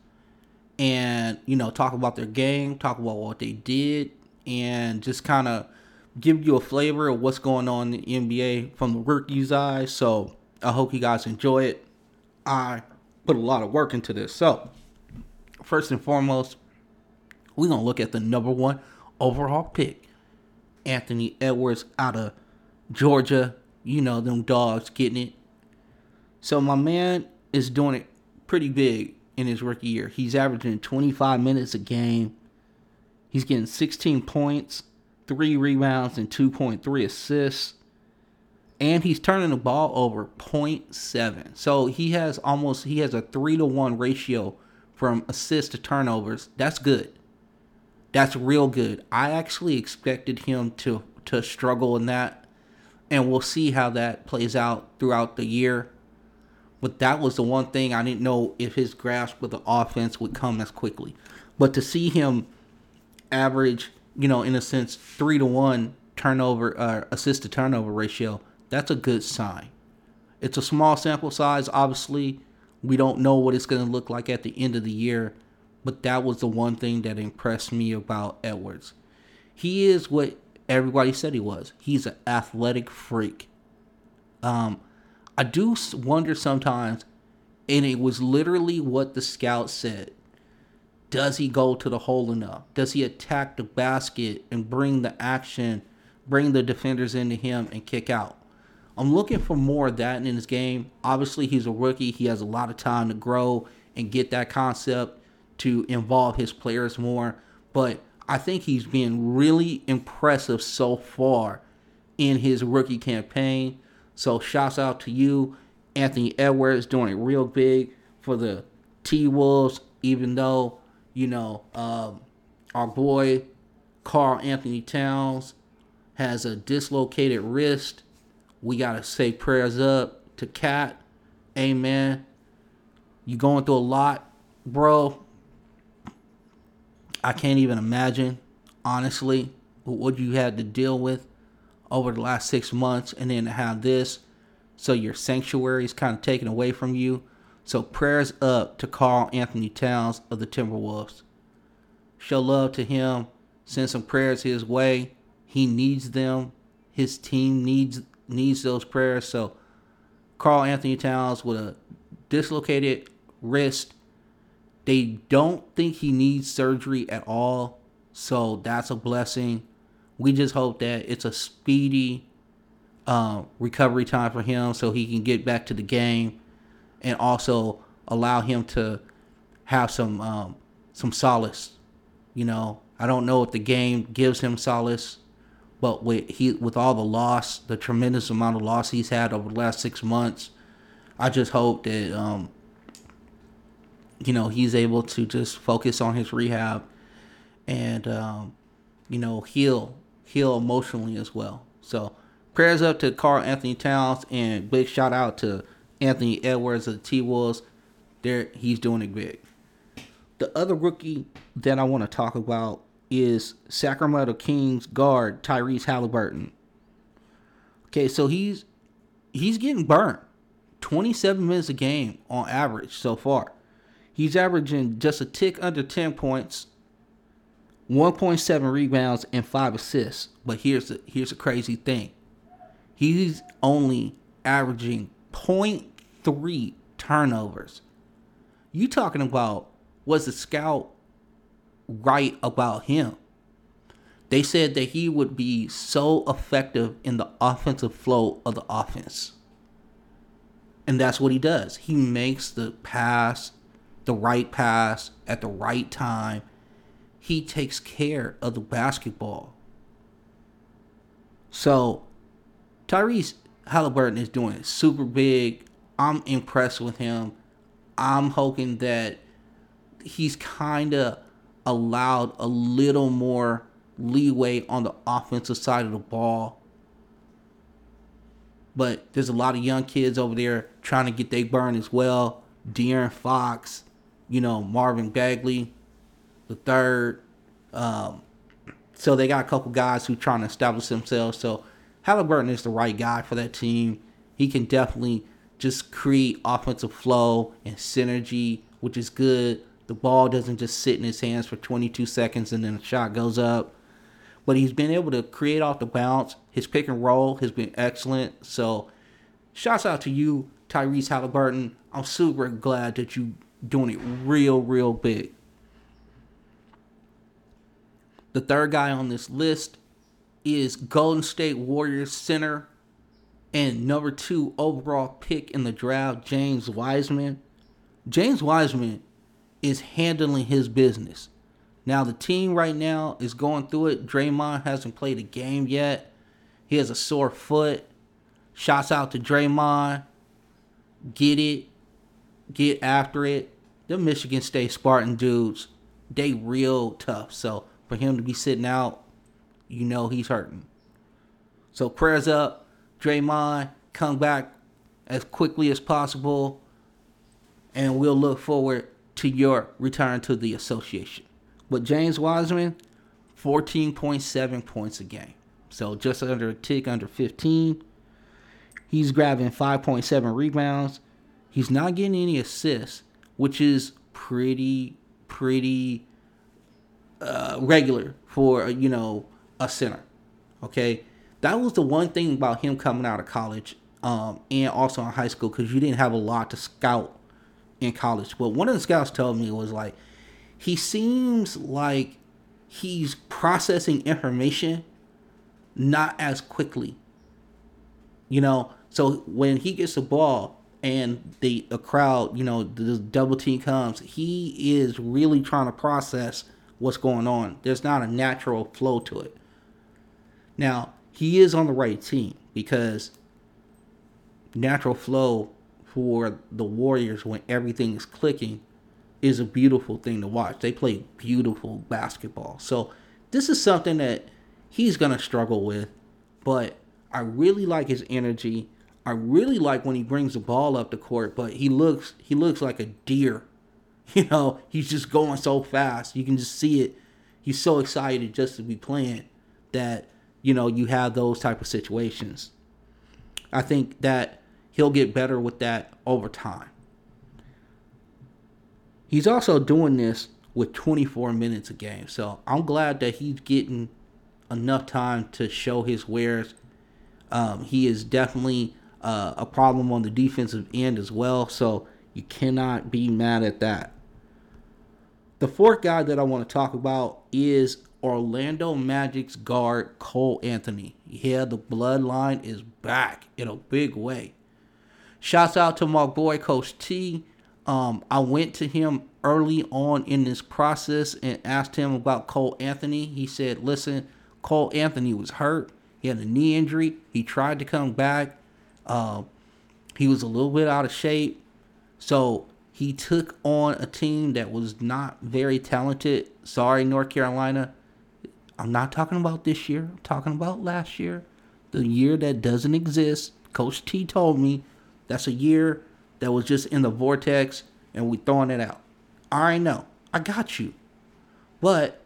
and, you know, talk about their game, talk about what they did, and just kind of give you a flavor of what's going on in the NBA from the rookie's eyes. So, I hope you guys enjoy it. I put a lot of work into this. So, first and foremost, we're going to look at the number one overall pick, Anthony Edwards out of Georgia. You know, them dogs getting it. So, my man is doing it pretty big in his rookie year. He's averaging 25 minutes a game. He's getting 16 points, 3 rebounds, and 2.3 assists and he's turning the ball over 0.7. So he has almost he has a 3 to 1 ratio from assists to turnovers. That's good. That's real good. I actually expected him to to struggle in that and we'll see how that plays out throughout the year. But that was the one thing I didn't know if his grasp of the offense would come as quickly. But to see him average, you know, in a sense, three to one turnover, uh, assist to turnover ratio, that's a good sign. It's a small sample size, obviously. We don't know what it's going to look like at the end of the year, but that was the one thing that impressed me about Edwards. He is what everybody said he was. He's an athletic freak. Um, I do wonder sometimes, and it was literally what the scout said. Does he go to the hole enough? Does he attack the basket and bring the action, bring the defenders into him and kick out? I'm looking for more of that in his game. Obviously, he's a rookie. He has a lot of time to grow and get that concept to involve his players more. But I think he's been really impressive so far in his rookie campaign. So shouts out to you, Anthony Edwards, doing it real big for the T Wolves. Even though you know um, our boy Karl Anthony Towns has a dislocated wrist, we gotta say prayers up to KAT. Amen. You going through a lot, bro. I can't even imagine, honestly, what you had to deal with over the last six months, and then have this, so your sanctuary is kind of taken away from you. So prayers up to Karl Anthony Towns of the Timberwolves. Show love to him. Send some prayers his way. He needs them. His team needs needs those prayers. So Karl Anthony Towns with a dislocated wrist. They don't think he needs surgery at all. So that's a blessing. We just hope that it's a speedy um, recovery time for him so he can get back to the game and also allow him to have some um, some solace. You know, I don't know if the game gives him solace, but with he with all the loss, the tremendous amount of loss he's had over the last six months, I just hope that um, you know he's able to just focus on his rehab and um, you know heal heal emotionally as well. So prayers up to Karl Anthony Towns and big shout out to Anthony Edwards of the T Wolves. There he's doing it big. The other rookie that I want to talk about is Sacramento Kings guard Tyrese Halliburton. Okay, so he's he's getting burnt. 27 minutes a game on average so far. He's averaging just a tick under 10 points, 1.7 rebounds, and 5 assists. But here's the here's a crazy thing. He's only averaging 0.3 turnovers. You talking about was the scout right about him? They said that he would be so effective in the offensive flow of the offense. And that's what he does. He makes the pass, the right pass at the right time. He takes care of the basketball. So Tyrese Halliburton is doing super big. I'm impressed with him. I'm hoping that he's kind of allowed a little more leeway on the offensive side of the ball. But there's a lot of young kids over there trying to get their burn as well. De'Aaron Fox, you know, Marvin Bagley, the third. Um, so they got a couple guys who trying to establish themselves. So Halliburton is the right guy for that team. He can definitely just create offensive flow and synergy, which is good. The ball doesn't just sit in his hands for 22 seconds and then the shot goes up. But he's been able to create off the bounce. His pick and roll has been excellent. So, shouts out to you, Tyrese Halliburton. I'm super glad that you doing it real, real big. The third guy on this list is Golden State Warriors center and number two overall pick in the draft, James Wiseman. James Wiseman is handling his business. Now the team right now is going through it. Draymond hasn't played a game yet. He has a sore foot. Shouts out to Draymond. Get it. Get after it. The Michigan State Spartan dudes, they real tough. So for him to be sitting out, you know he's hurting. So prayers up. Draymond, come back as quickly as possible. And we'll look forward to your return to the association. But James Wiseman, 14.7 points a game. So just under a tick under 15. He's grabbing 5.7 rebounds. He's not getting any assists, which is pretty, pretty uh, regular for, you know, a center. Okay. That was the one thing about him coming out of college um, and also in high school because you didn't have a lot to scout in college. But one of the scouts told me was like, he seems like he's processing information not as quickly. You know, so when he gets the ball and the a crowd, you know, the double team comes, he is really trying to process what's going on. There's not a natural flow to it. Now, he is on the right team because natural flow for the Warriors when everything is clicking is a beautiful thing to watch. They play beautiful basketball. So this is something that he's going to struggle with, but I really like his energy. I really like when he brings the ball up the court, but he looks he looks like a deer. You know, he's just going so fast. You can just see it. He's so excited just to be playing that, you know, you have those type of situations. I think that he'll get better with that over time. He's also doing this with 24 minutes a game. So I'm glad that he's getting enough time to show his wares. Um, he is definitely uh, a problem on the defensive end as well. So you cannot be mad at that. The fourth guy that I want to talk about is Orlando Magic's guard, Cole Anthony. Yeah, the bloodline is back in a big way. Shouts out to my boy, Coach T. Um, I went to him early on in this process and asked him about Cole Anthony. He said, listen, Cole Anthony was hurt. He had a knee injury. He tried to come back. Uh, he was a little bit out of shape. So He took on a team that was not very talented. Sorry, North Carolina. I'm not talking about this year. I'm talking about last year. The year that doesn't exist. Coach T told me that's a year that was just in the vortex and we throwing it out. I already know. I got you. But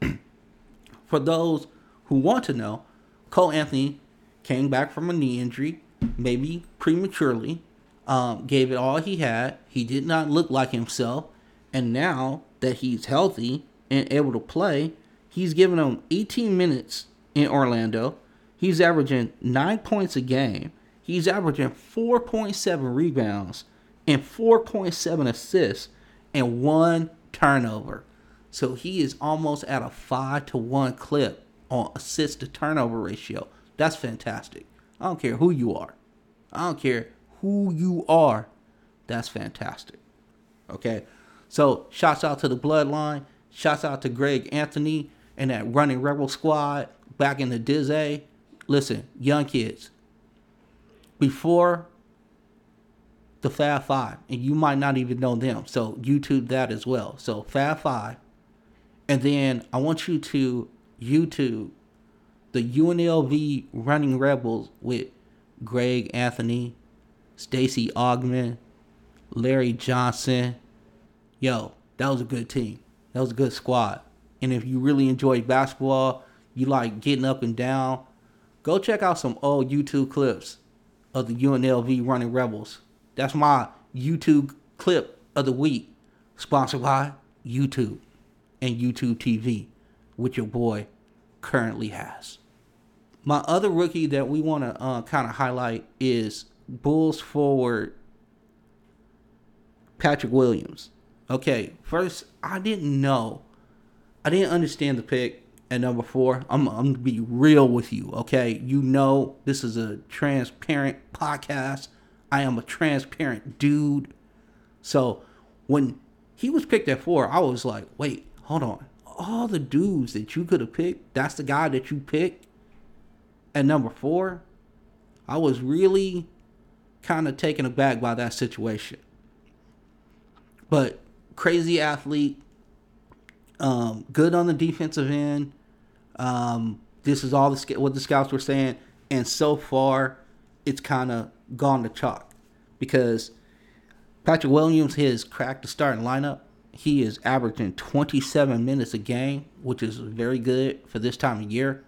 for those who want to know, Cole Anthony came back from a knee injury, maybe prematurely, um, gave it all he had. He did not look like himself. And now that he's healthy and able to play, he's given him 18 minutes in Orlando. He's averaging nine points a game. He's averaging 4.7 rebounds and 4.7 assists and one turnover. So he is almost at a 5 to 1 clip on assist to turnover ratio. That's fantastic. I don't care who you are. I don't care who you are. That's fantastic. Okay. So shouts out to the bloodline. Shouts out to Greg Anthony and that running rebel squad back in the Dizzy. Listen, young kids. Before the Fab Five, and you might not even know them. So YouTube that as well. So Fab Five, and then I want you to YouTube the UNLV Running Rebels with Greg Anthony, Stacey Augmon, Larry Johnson. Yo, that was a good team. That was a good squad. And if you really enjoy basketball, you like getting up and down, go check out some old YouTube clips of the UNLV Running Rebels. That's my YouTube clip of the week, sponsored by YouTube and YouTube TV, which your boy currently has. My other rookie that we want to uh, kind of highlight is Bulls forward Patrick Williams. Okay, first, I didn't know. I didn't understand the pick at number four. I'm, I'm gonna be real with you, okay? You know this is a transparent podcast. I am a transparent dude. So when he was picked at four, I was like, wait, hold on. All the dudes that you could have picked, that's the guy that you picked at number four. I was really kind of taken aback by that situation. But crazy athlete, um, good on the defensive end. Um, this is all the what the scouts were saying, and so far, it's kind of gone to chalk because Patrick Williams has cracked the starting lineup. He is averaging 27 minutes a game, which is very good for this time of year.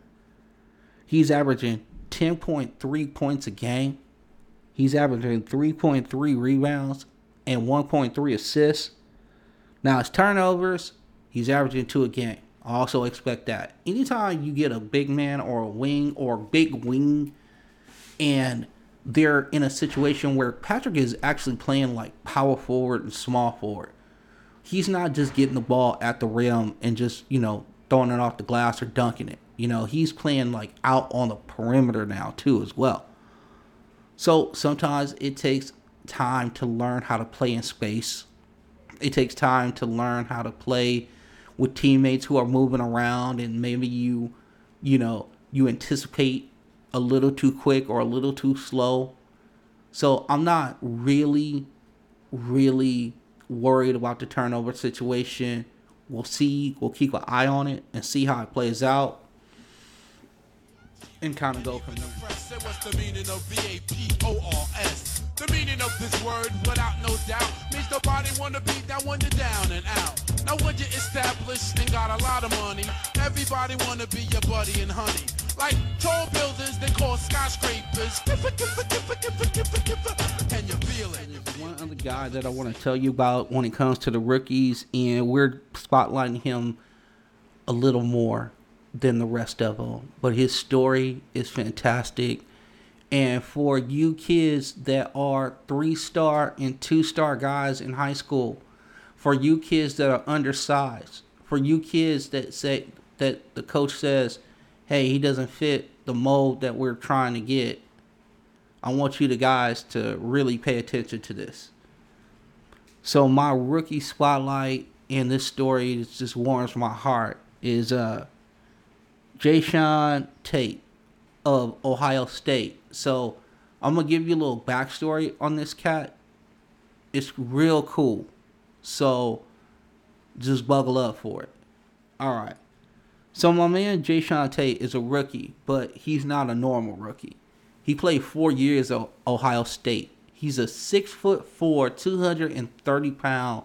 He's averaging 10.3 points a game. He's averaging 3.3 rebounds and 1.3 assists. Now, his turnovers, he's averaging two a game. I also expect that. Anytime you get a big man or a wing or big wing and they're in a situation where Patrick is actually playing like power forward and small forward. He's not just getting the ball at the rim and just, you know, throwing it off the glass or dunking it. You know, he's playing like out on the perimeter now too as well. So sometimes it takes time to learn how to play in space. It takes time to learn how to play with teammates who are moving around and maybe you you know, you anticipate a little too quick or a little too slow. So I'm not really, really worried about the turnover situation. We'll see. We'll keep an eye on it and see how it plays out. And kind of go from there. What's the meaning of V-A-P-O-R-S? The meaning of this word, without no doubt, means nobody wanna beat that one you down and out. Now when you established and got a lot of money, everybody wanna be your buddy and honey. Like tall buildings, they call skyscrapers. And you feel it. One other guy that I want to tell you about when it comes to the rookies, and we're spotlighting him a little more than the rest of them. But his story is fantastic. And for you kids that are three star and two star guys in high school, for you kids that are undersized, for you kids that say that the coach says, hey, he doesn't fit the mold that we're trying to get, I want you to guys to really pay attention to this. So my rookie spotlight in this story that just warms my heart is uh Jay Tate of Ohio State. So I'm gonna give you a little backstory on this cat. It's real cool. So just buckle up for it. All right. So my man Jay Tate is a rookie, but he's not a normal rookie. He played four years at Ohio State. He's a six foot four, two hundred and thirty pound,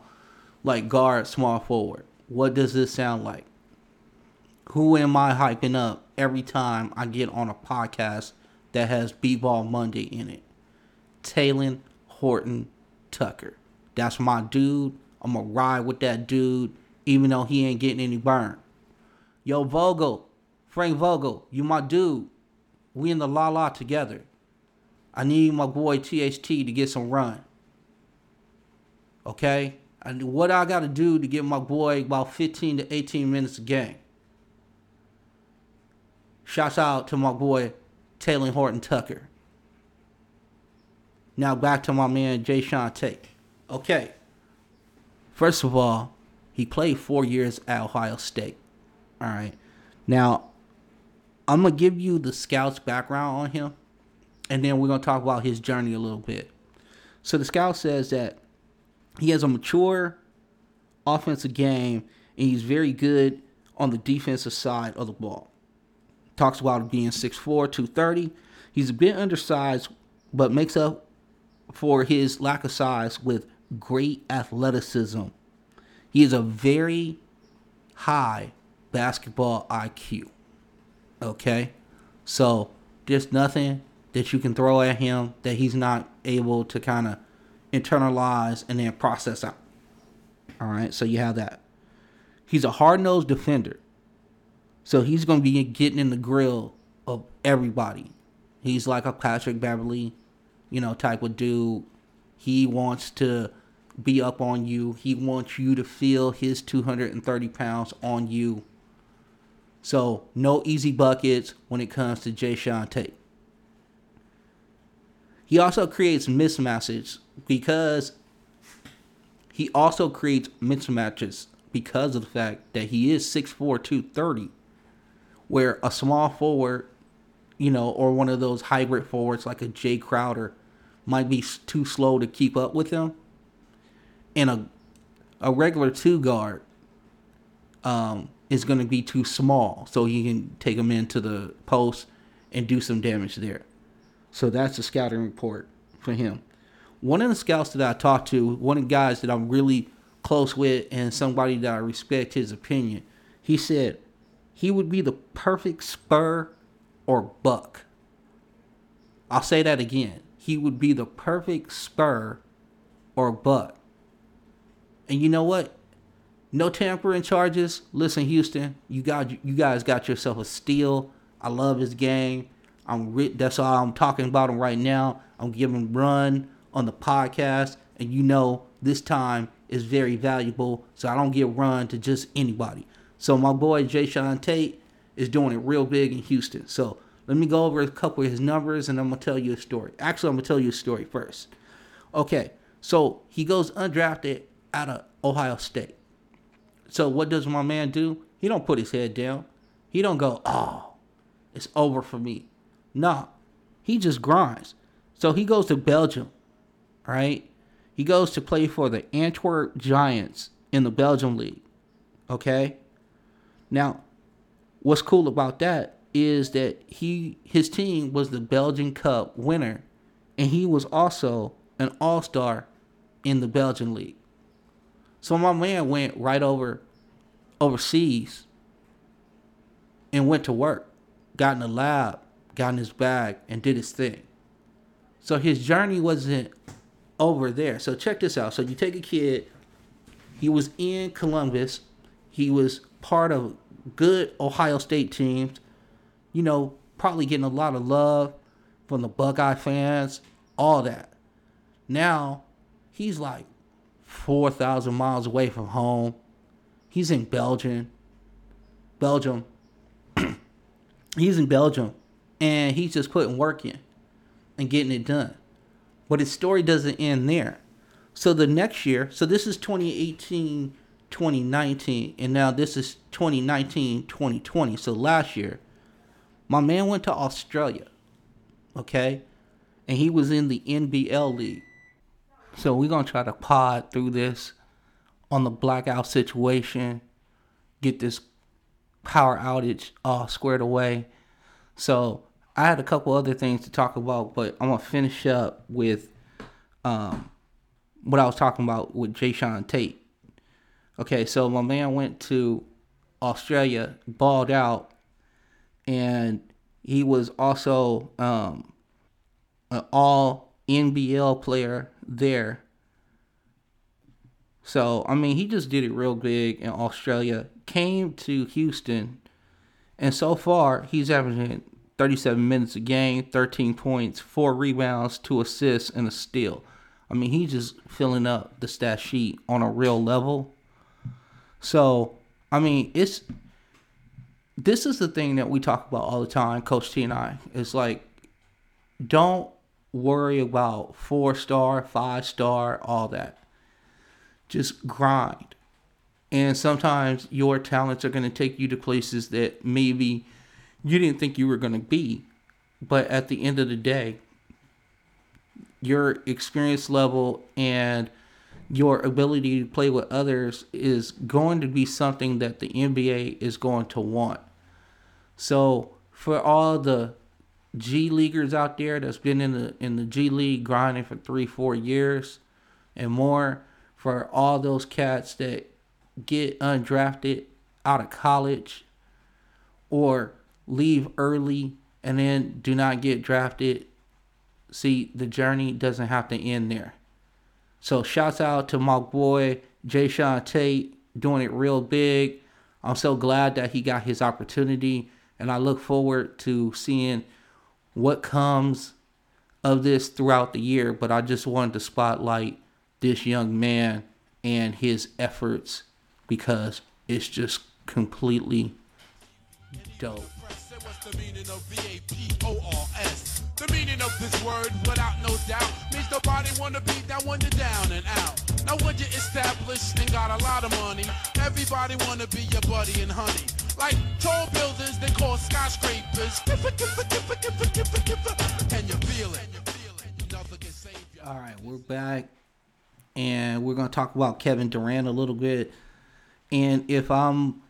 like guard, small forward. What does this sound like? Who am I hyping up every time I get on a podcast that has B-Ball Monday in it? Talen Horton Tucker. That's my dude. I'm gonna ride with that dude, even though he ain't getting any burn. Yo, Vogel, Frank Vogel, you my dude. We in the la la together. I need my boy THT to get some run. Okay? And what I gotta do to get my boy about 15 to 18 minutes a game. Shouts out to my boy Taylor Horton Tucker. Now back to my man Jae'Sean Tate. Okay. First of all, he played four years at Ohio State. All right. Now, I'm gonna give you the scouts background on him, and then we're gonna talk about his journey a little bit. So the scout says that he has a mature offensive game, and he's very good on the defensive side of the ball. Talks about being 6'4", 230. He's a bit undersized, but makes up for his lack of size with great athleticism. He is a very high basketball IQ. Okay? So there's nothing that you can throw at him that he's not able to kind of internalize and then process out. All right? So you have that. He's a hard nosed defender. So he's going to be getting in the grill of everybody. He's like a Patrick Beverley, you know, type of dude. He wants to be up on you. He wants you to feel his 230 pounds on you. So no easy buckets when it comes to Jae'Sean Tate. He also creates mismatches because he also creates mismatches because of the fact that he is 6'4", 230, where a small forward, you know, or one of those hybrid forwards like a Jae Crowder might be too slow to keep up with him. And a a regular two guard um, is going to be too small, so he can take him into the post and do some damage there. So that's the scouting report for him. One of the scouts that I talked to, one of the guys that I'm really close with, and somebody that I respect his opinion, he said he would be the perfect spur or buck. I'll say that again. He would be the perfect spur or buck. And you know what? No tampering charges. Listen, Houston, you got you guys got yourself a steal. I love his game. I'm re- that's all I'm talking about him right now. I'm giving run on the podcast, and you know this time is very valuable, so I don't give run to just anybody. So my boy Jae'Sean Tate is doing it real big in Houston. So let me go over a couple of his numbers, and I'm gonna tell you a story. Actually, I'm gonna tell you a story first. Okay, so he goes undrafted out of Ohio State. So what does my man do? He don't put his head down. He don't go, oh, it's over for me. No, he just grinds. So he goes to Belgium, right? He goes to play for the Antwerp Giants in the Belgium league. Okay? Now, what's cool about that is that he his team was the Belgian Cup winner and he was also an all-star in the Belgian league. So my man went right over overseas and went to work, got in the lab, got in his bag, and did his thing. So his journey wasn't over there. So check this out. So you take a kid, he was in Columbus, he was part of good Ohio State teams, you know, probably getting a lot of love from the Buckeye fans, all that. Now he's like 4,000 miles away from home. He's in Belgium. Belgium. he's in Belgium. And he's just putting work in and getting it done. But his story doesn't end there. So the next year, so this is 2018, 2019, and now this is 2019, 2020. So last year, my man went to Australia. Okay? And he was in the NBL league. So we're gonna try to pod through this on the blackout situation, get this power outage all squared away. So I had a couple other things to talk about, but I'm gonna finish up with um, what I was talking about with Jae'Sean Tate. Okay, so my man went to Australia, balled out, and he was also um, an all NBL player there. So, I mean, he just did it real big in Australia. Came to Houston, and so far, he's averaging 37 minutes a game, 13 points, four rebounds, two assists, and a steal. I mean, he's just filling up the stat sheet on a real level. So, I mean, it's this is the thing that we talk about all the time, Coach T and I. It's like, don't worry about four star, five star, all that. Just grind. And sometimes your talents are going to take you to places that maybe you didn't think you were going to be. But at the end of the day, your experience level and your ability to play with others is going to be something that the NBA is going to want. So for all the G leaguers out there that's been in the in the G League grinding for three, four years and more, for all those cats that get undrafted out of college or leave early and then do not get drafted. See, the journey doesn't have to end there. So shouts out to my boy Jae'Sean Tate doing it real big. I'm so glad that he got his opportunity and I look forward to seeing what comes of this throughout the year. But I just wanted to spotlight this young man and his efforts because it's just completely dope. The meaning of this word, without no doubt, means nobody wanna be down when you're down and out. Now when you're established and got a lot of money, everybody wanna be your buddy and honey. Like tall buildings, they call skyscrapers. And you feel it. Can you. All right, we're back, and we're gonna talk about Kevin Durant a little bit. And if I'm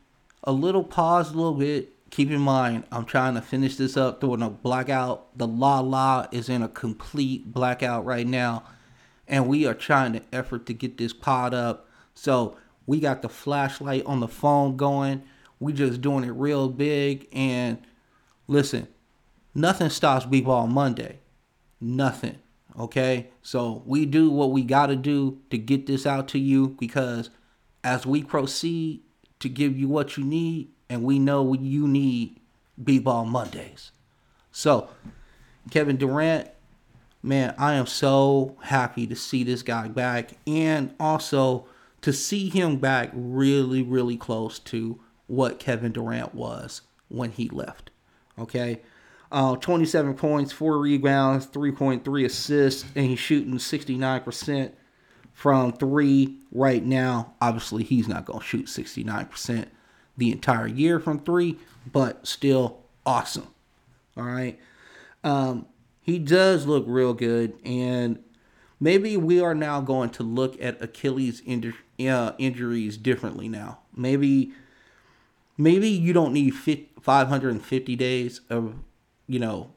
a little paused a little bit, keep in mind I'm trying to finish this up during a blackout. The La La is in a complete blackout right now, and we are trying to effort to get this pod up. So we got the flashlight on the phone going. We just doing it real big. And listen, nothing stops B-Ball Monday. Nothing. Okay? So we do what we got to do to get this out to you because as we proceed to give you what you need, and we know you need B-Ball Mondays. So, Kevin Durant, man, I am so happy to see this guy back and also to see him back really, really close to what Kevin Durant was when he left. Okay. Uh, 27 points, 4 rebounds, 3.3 assists, and he's shooting 69% from three right now. Obviously, he's not going to shoot 69% the entire year from three, but still awesome. All right. Um, he does look real good, and maybe we are now going to look at Achilles uh, injuries differently now. Maybe, maybe you don't need 550 days of, you know,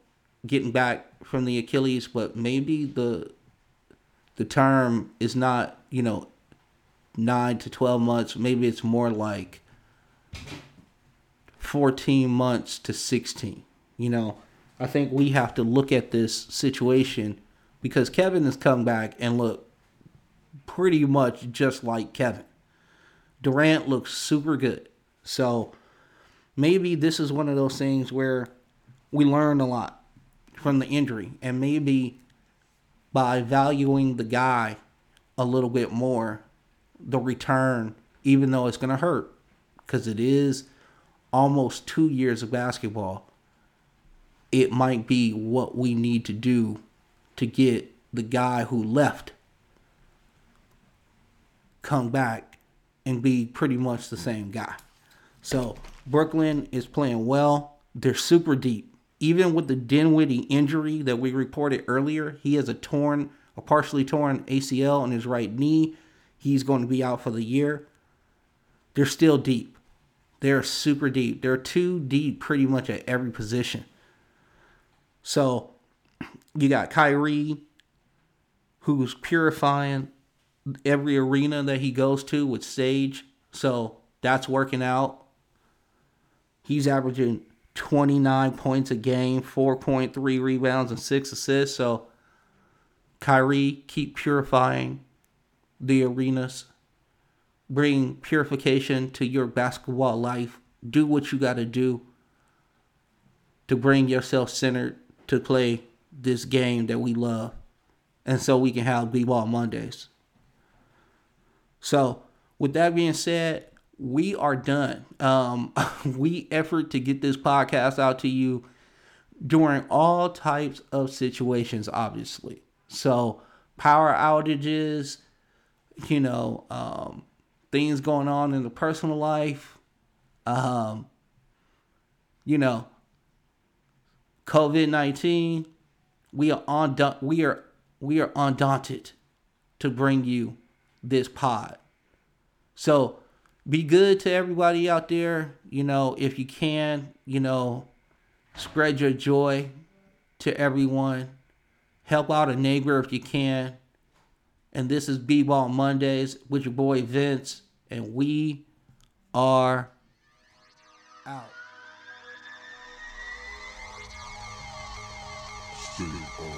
getting back from the Achilles, but maybe the the term is not, you know, nine to 12 months. Maybe it's more like 14 months to 16. You know, I think we have to look at this situation because Kevin has come back and look pretty much just like Kevin. Durant looks super good. So maybe this is one of those things where we learn a lot from the injury and maybe by valuing the guy a little bit more, the return, even though it's going to hurt, because it is almost two years of basketball, it might be what we need to do to get the guy who left come back and be pretty much the same guy. So Brooklyn is playing well. They're super deep even with the Dinwiddie injury that we reported earlier, he has a torn a partially torn ACL on his right knee. He's going to be out for the year. They're still deep. They're super deep. They're too deep pretty much at every position. So you got Kyrie, who's purifying every arena that he goes to with Sage. So that's working out. He's averaging 29 points a game, 4.3 rebounds, and 6 assists. So Kyrie, keep purifying the arenas. Bring purification to your basketball life. Do what you got to do to bring yourself centered to play this game that we love. And so we can have B-Ball Mondays. So, with that being said, we are done. Um, we effort to get this podcast out to you during all types of situations, obviously. So, power outages, you know, um, things going on in the personal life, um, you know, COVID nineteen. We are on. We are we are undaunted to bring you this pod. So be good to everybody out there. You know, if you can, you know, spread your joy to everyone. Help out a neighbor if you can. And this is B-Ball Mondays with your boy Vince. And we are out. Of